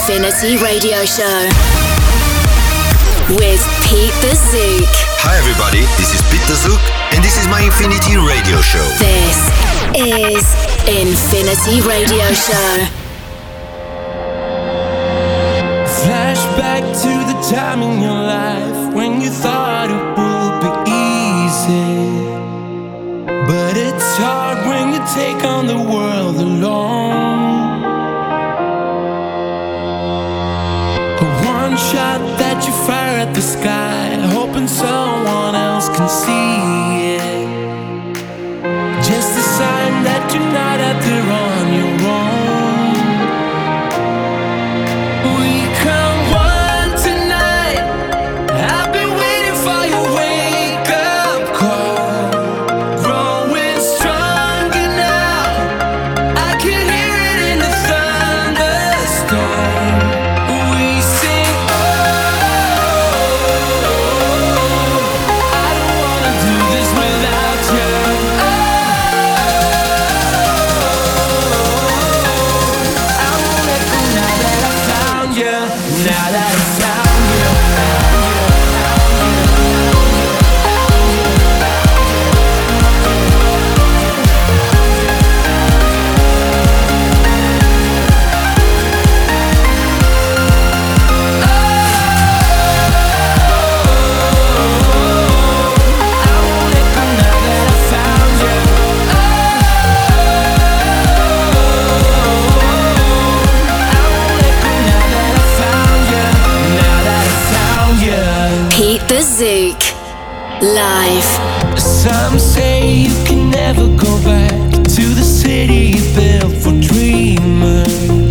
Infinity Radio Show with Pete Tha Zouk. Hi, everybody. This is Pete Tha Zouk, and this is my Infinity Radio Show. This is Infinity Radio Show. Flashback to the time in your life when you thought it would be easy, but it's hard when you take on the world alone. see Pete Tha Zouk live. Some say you can never go back to the city built for dreamers.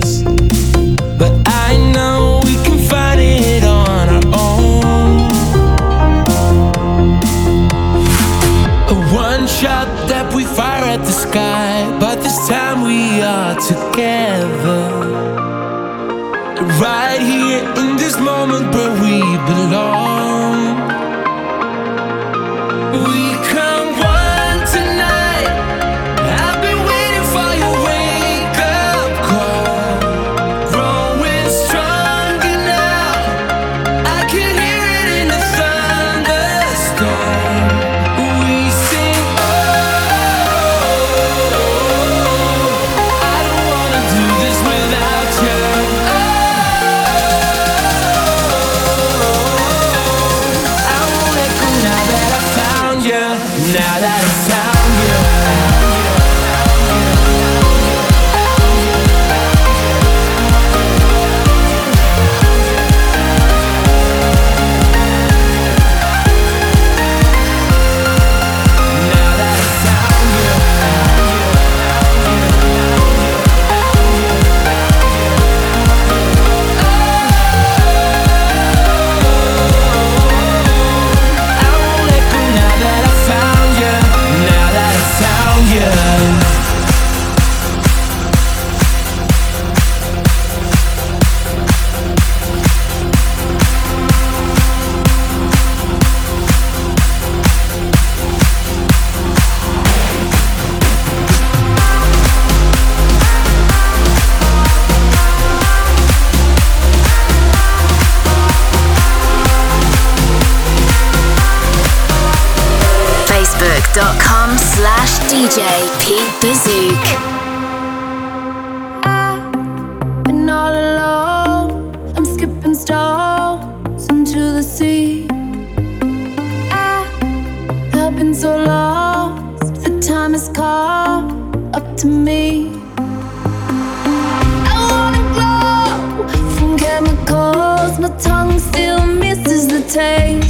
facebook.com slash DJ Pete Tha Zouk. I've been all alone. I'm skipping stones into the sea. I have been so lost. The time has up to me. I wanna glow from chemicals. My tongue still misses the taste.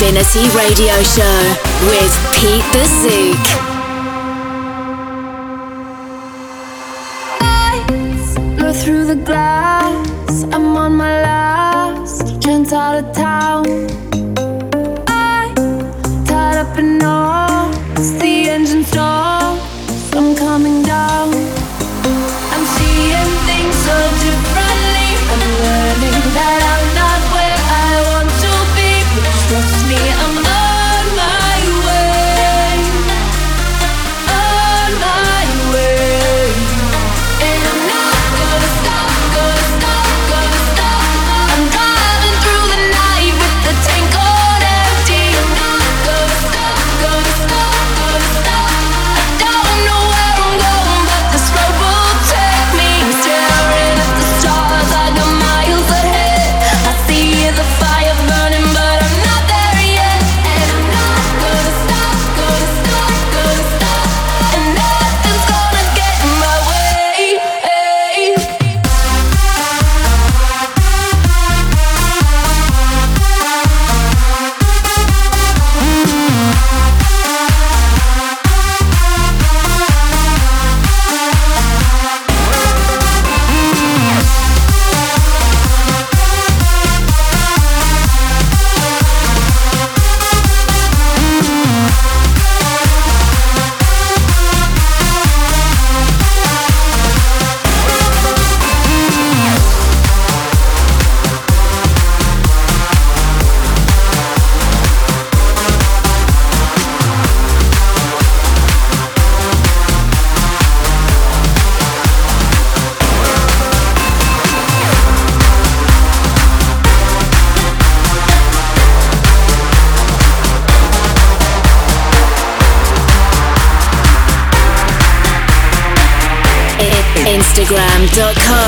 Infinity Radio Show with Pete the Bazook. Through the glass, I'm on my last chance out of time.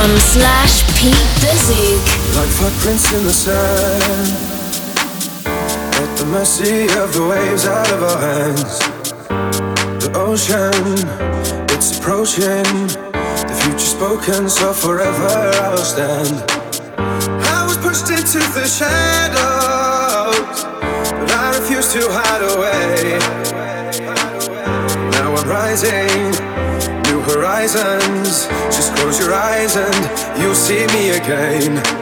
patreon.com slash Pete Tha Zouk. Like footprints in the sand, at the mercy of the waves out of our hands. The ocean, it's approaching, the future spoken, so forever I'll stand. I was pushed into the shadows, but I refuse to hide away. Now I'm rising horizons. Just close your eyes and you'll see me again.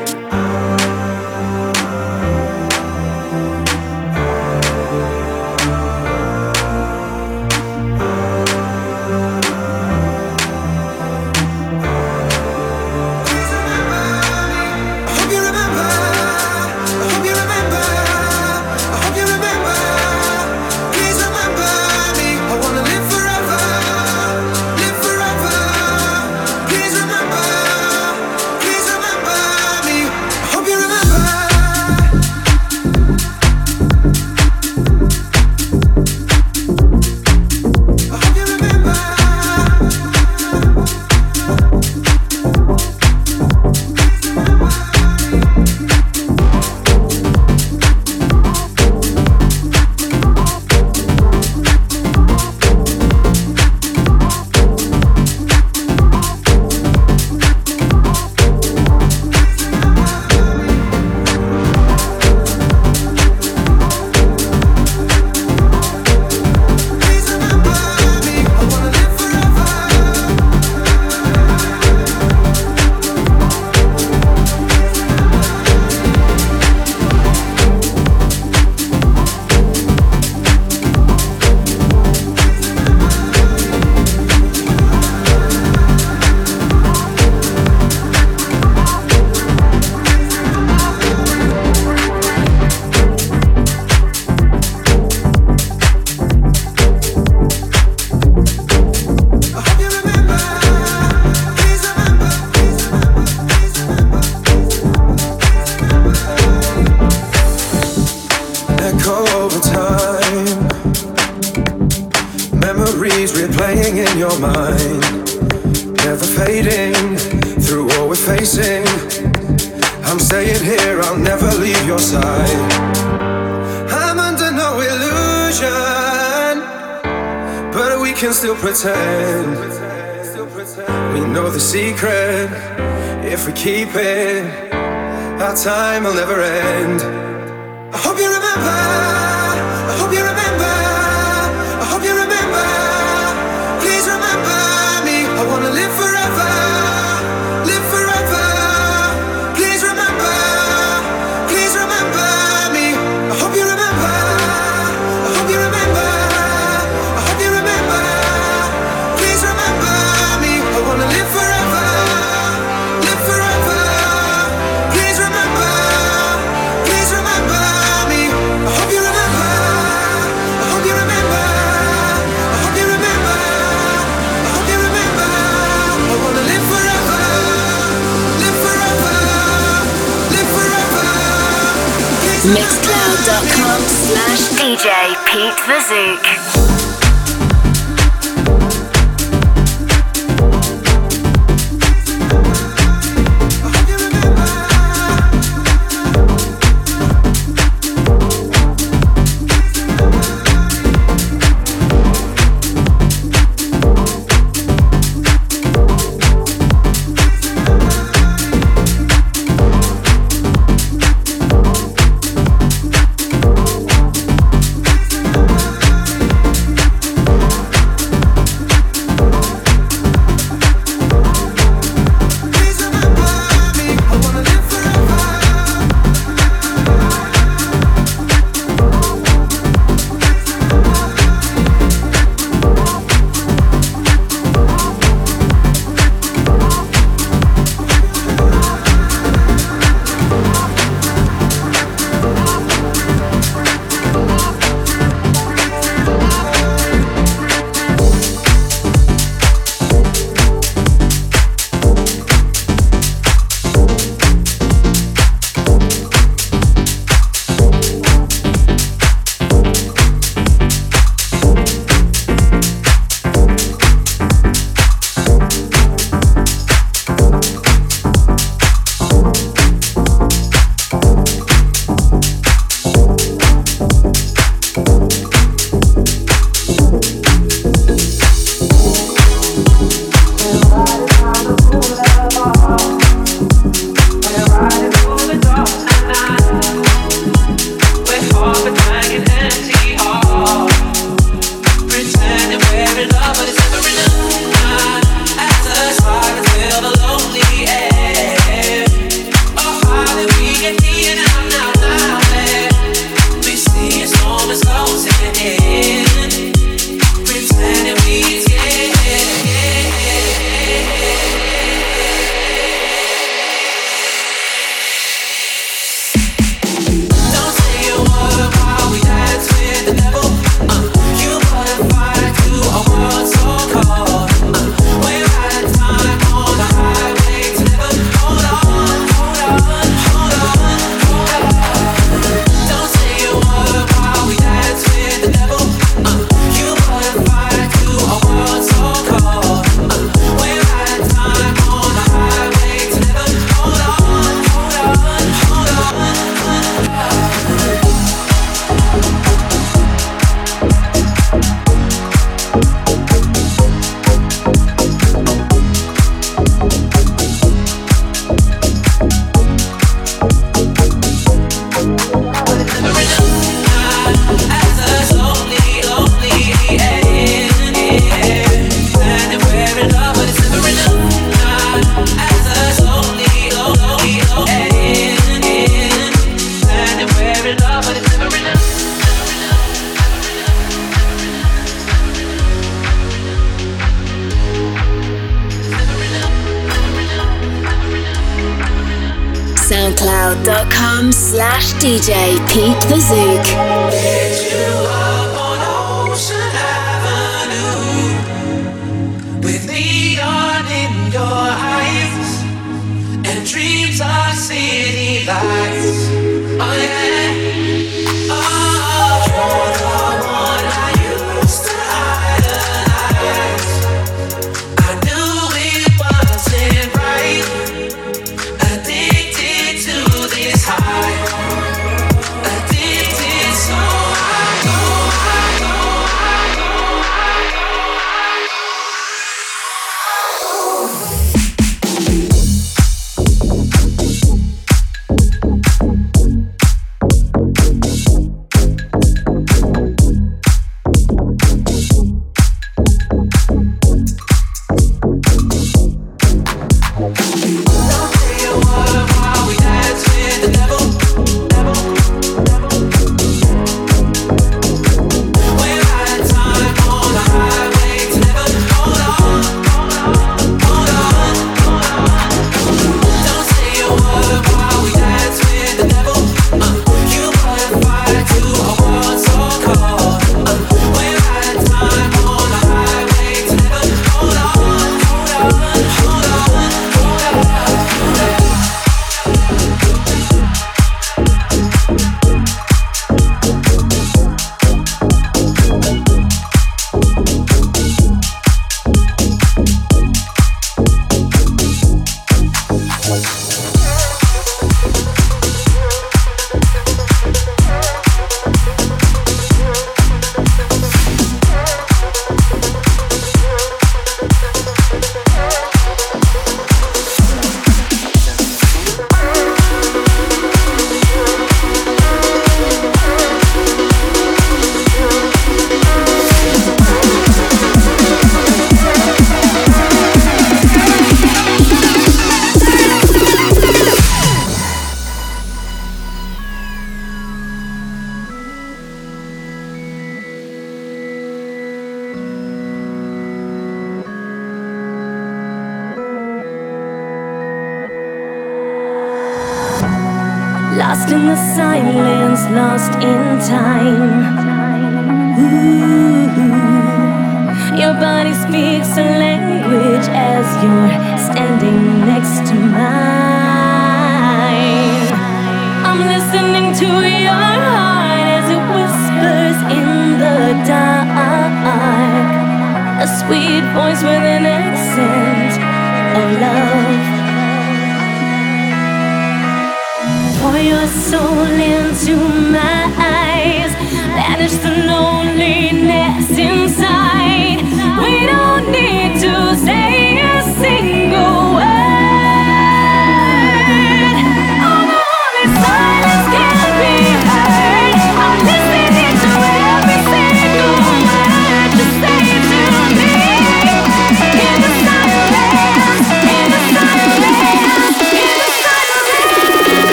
DJ Pete the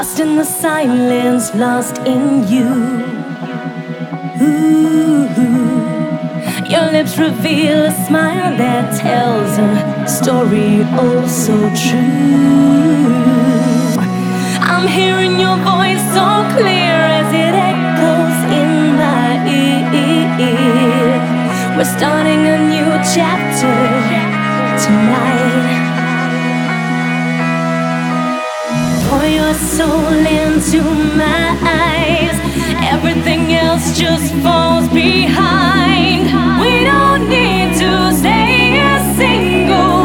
lost in the silence, lost in you. Ooh, your lips reveal a smile that tells a story oh so true. I'm hearing your voice so clear as it echoes in my ear. We're starting a new chapter tonight. Pour your soul into my eyes. Everything else just falls behind. We don't need to stay a single.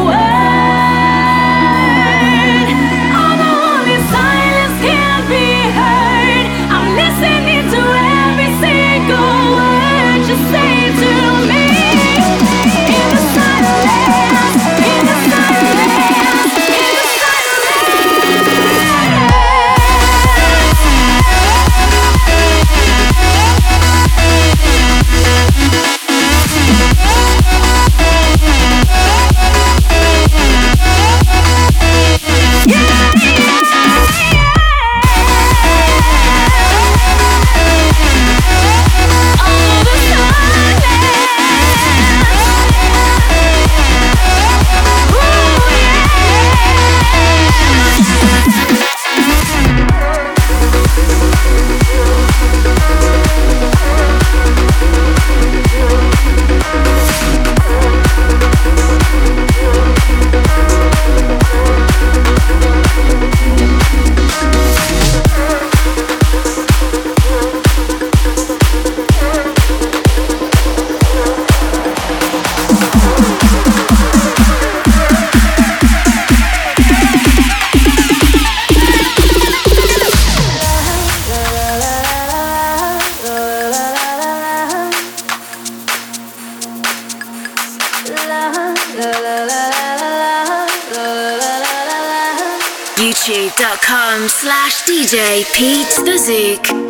Music.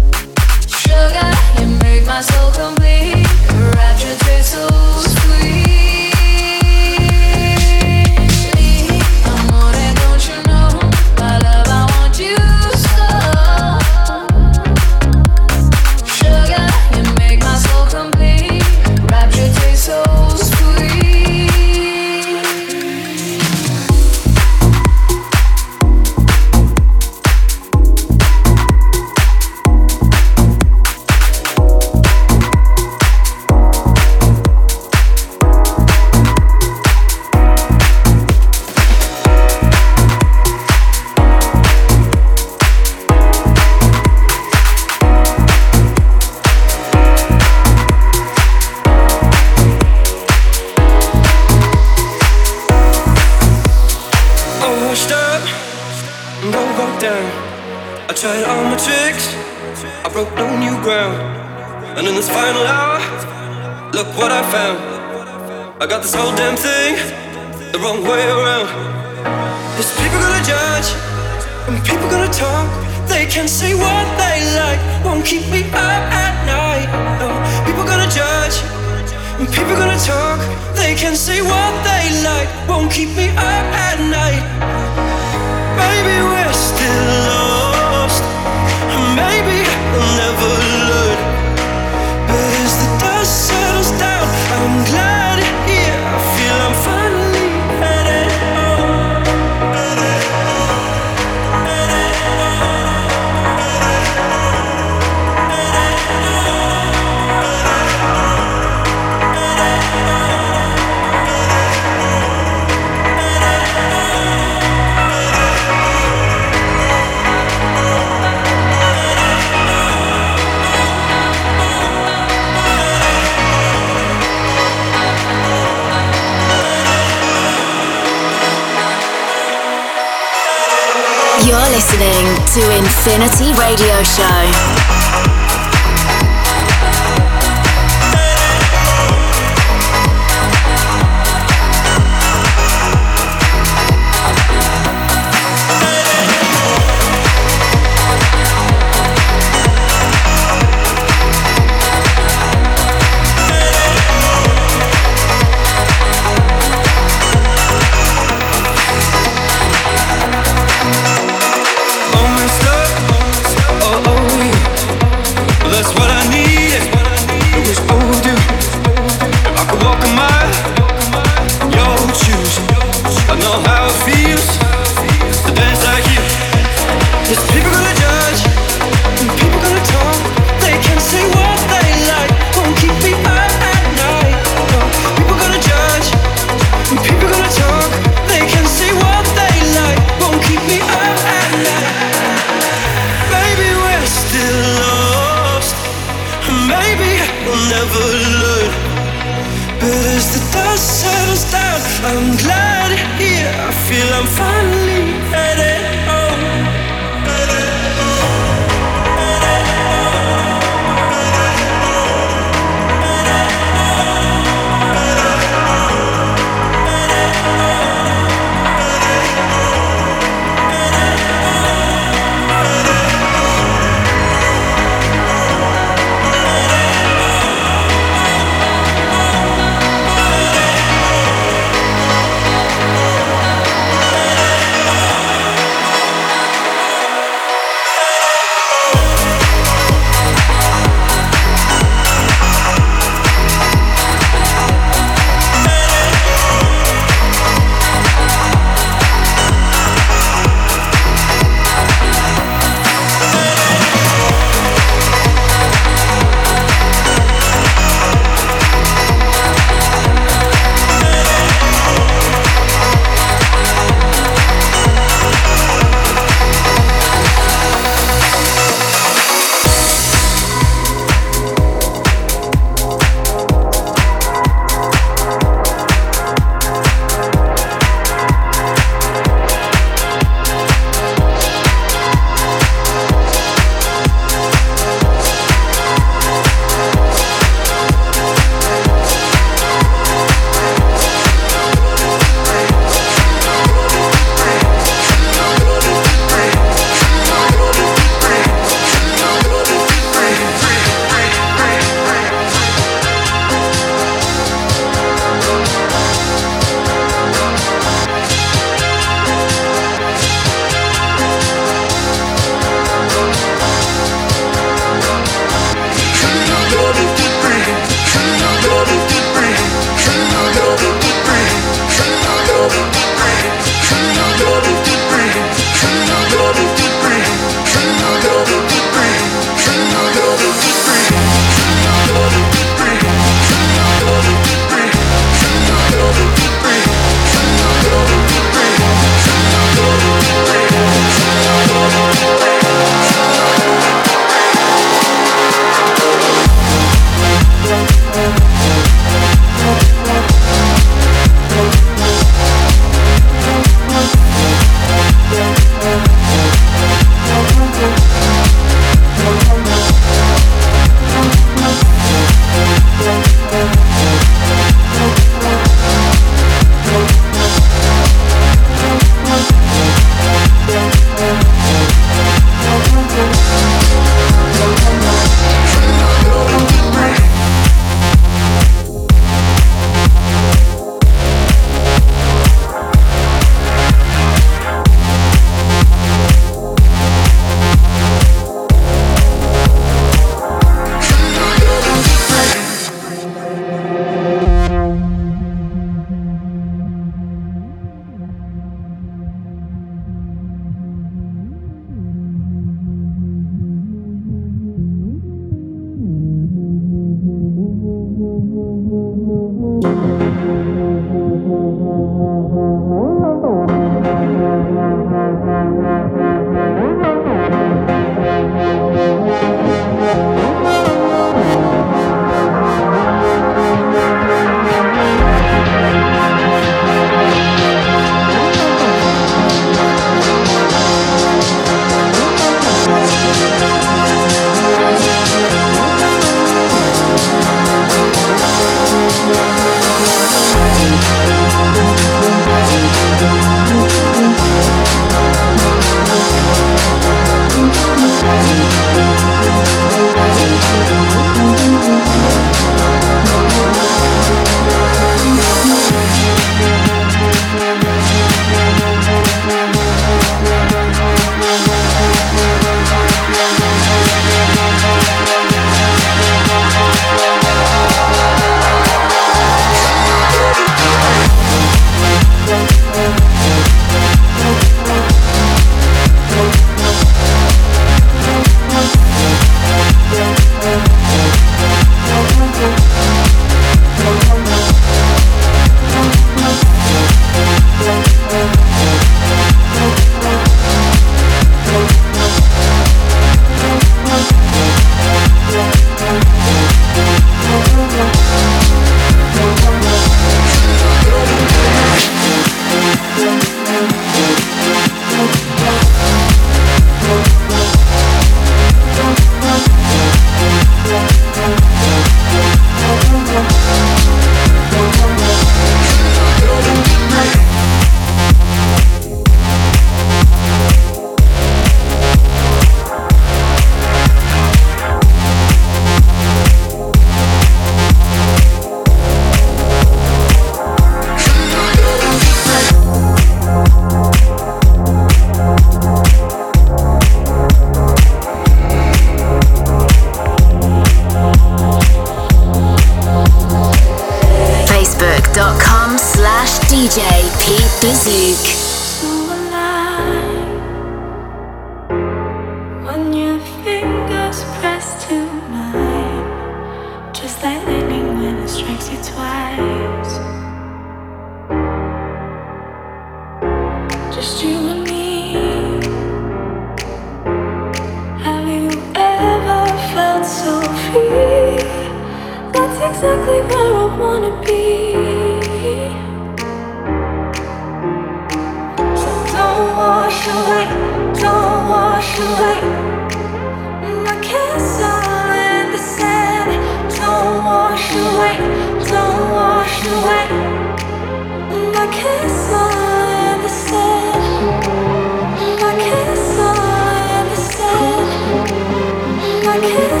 can't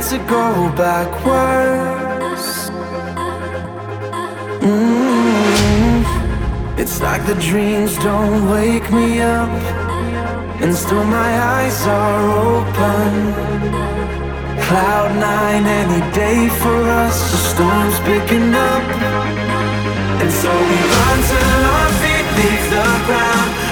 to go backwards. Mm. It's like the dreams don't wake me up, and still my eyes are open. Cloud nine, any day for us. The storm's picking up, and so we run to our feet, leave the ground.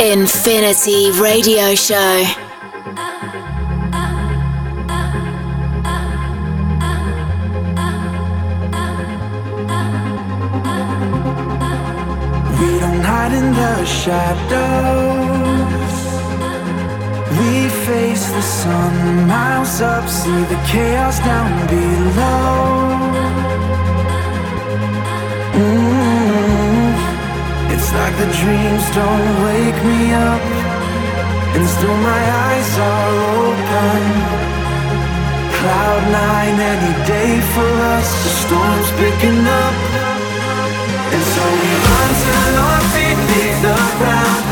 Infinity Radio Show. We don't hide in the shadows. We face the sun miles up, see the chaos down below. Like the dreams don't wake me up, and still my eyes are open. Cloud nine any day for us, the storm's picking up. And so we run till our feet leave the ground.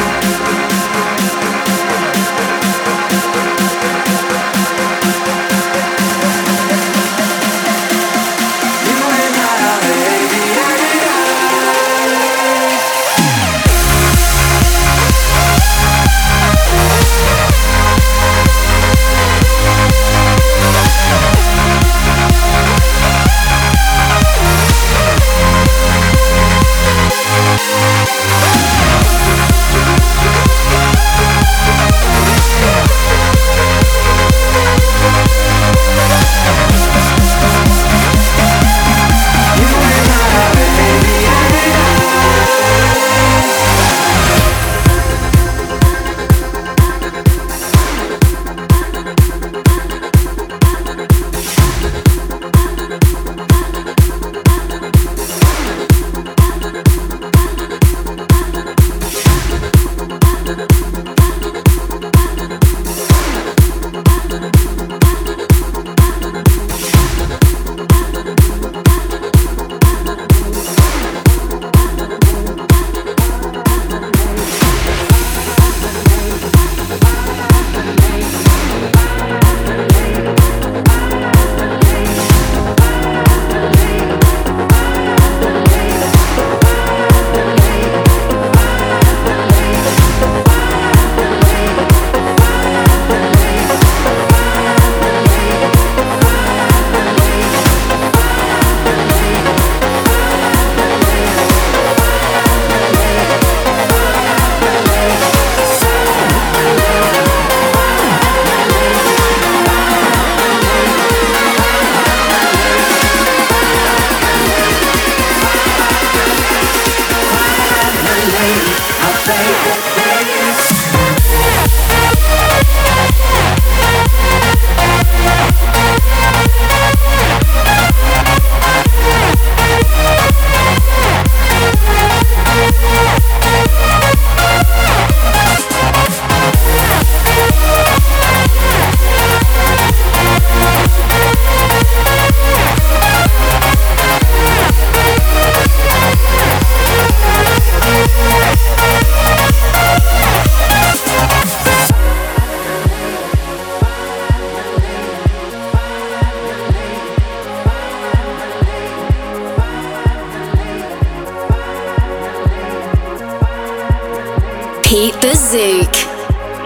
Zouk.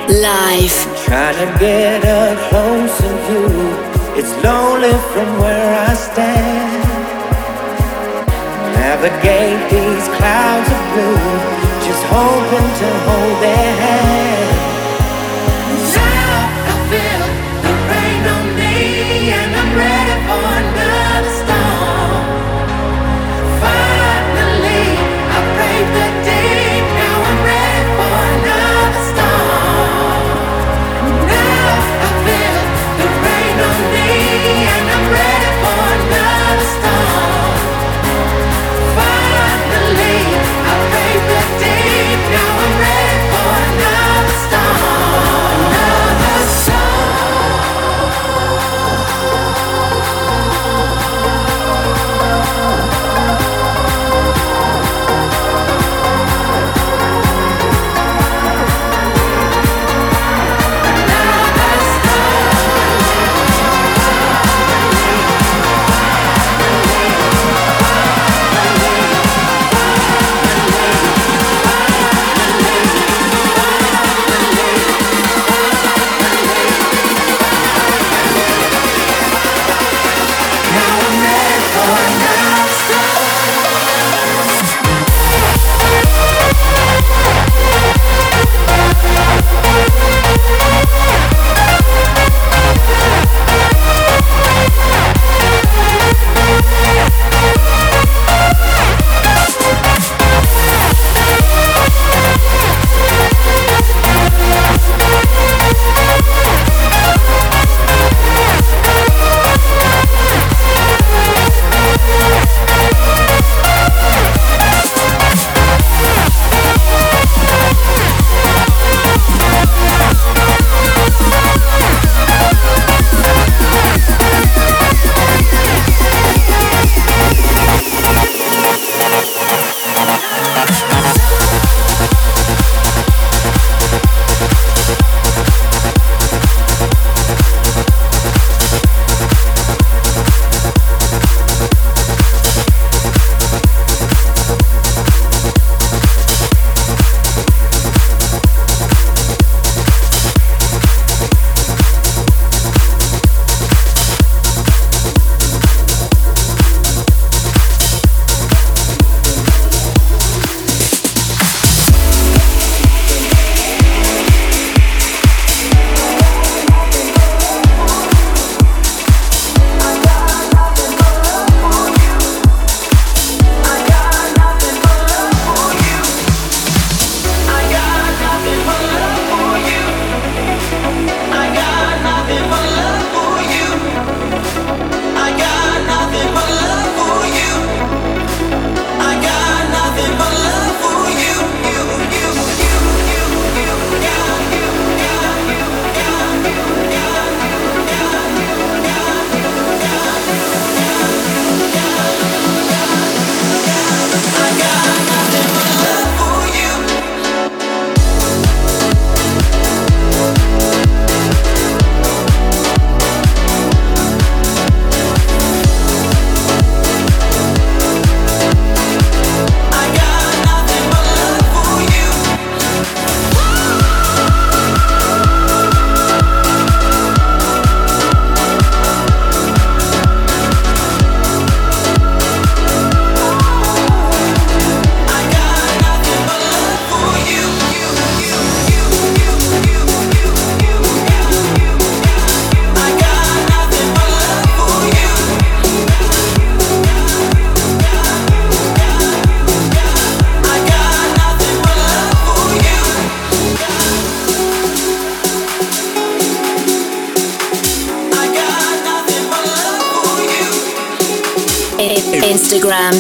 Live. Trying to get a closer view. It's lonely from where I stand. Navigate these clouds of blue. Just hoping to hold their hand.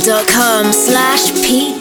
Instagram.com slash Pete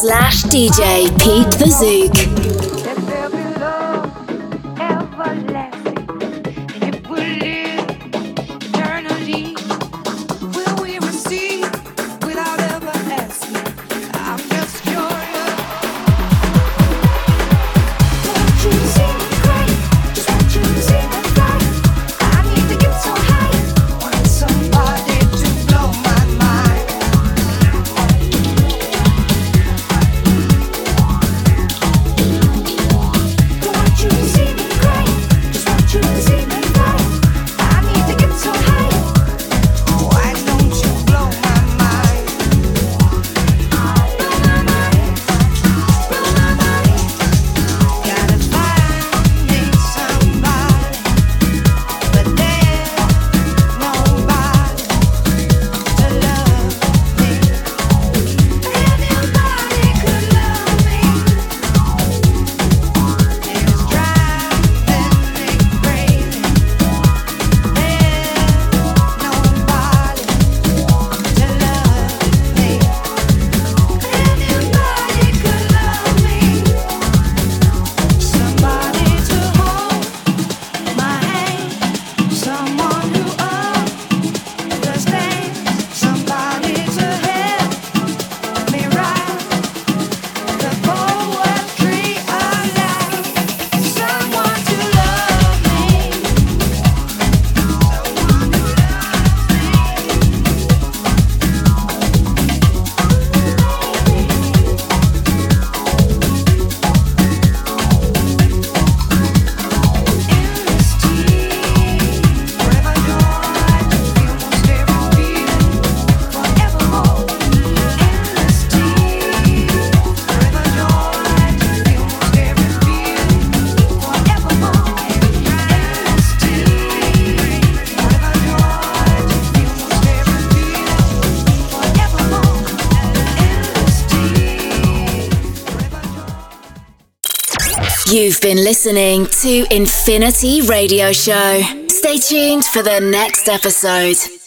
slash DJ Pete Tha Zouk. You've been listening to Infinity Radio Show. Stay tuned for the next episode.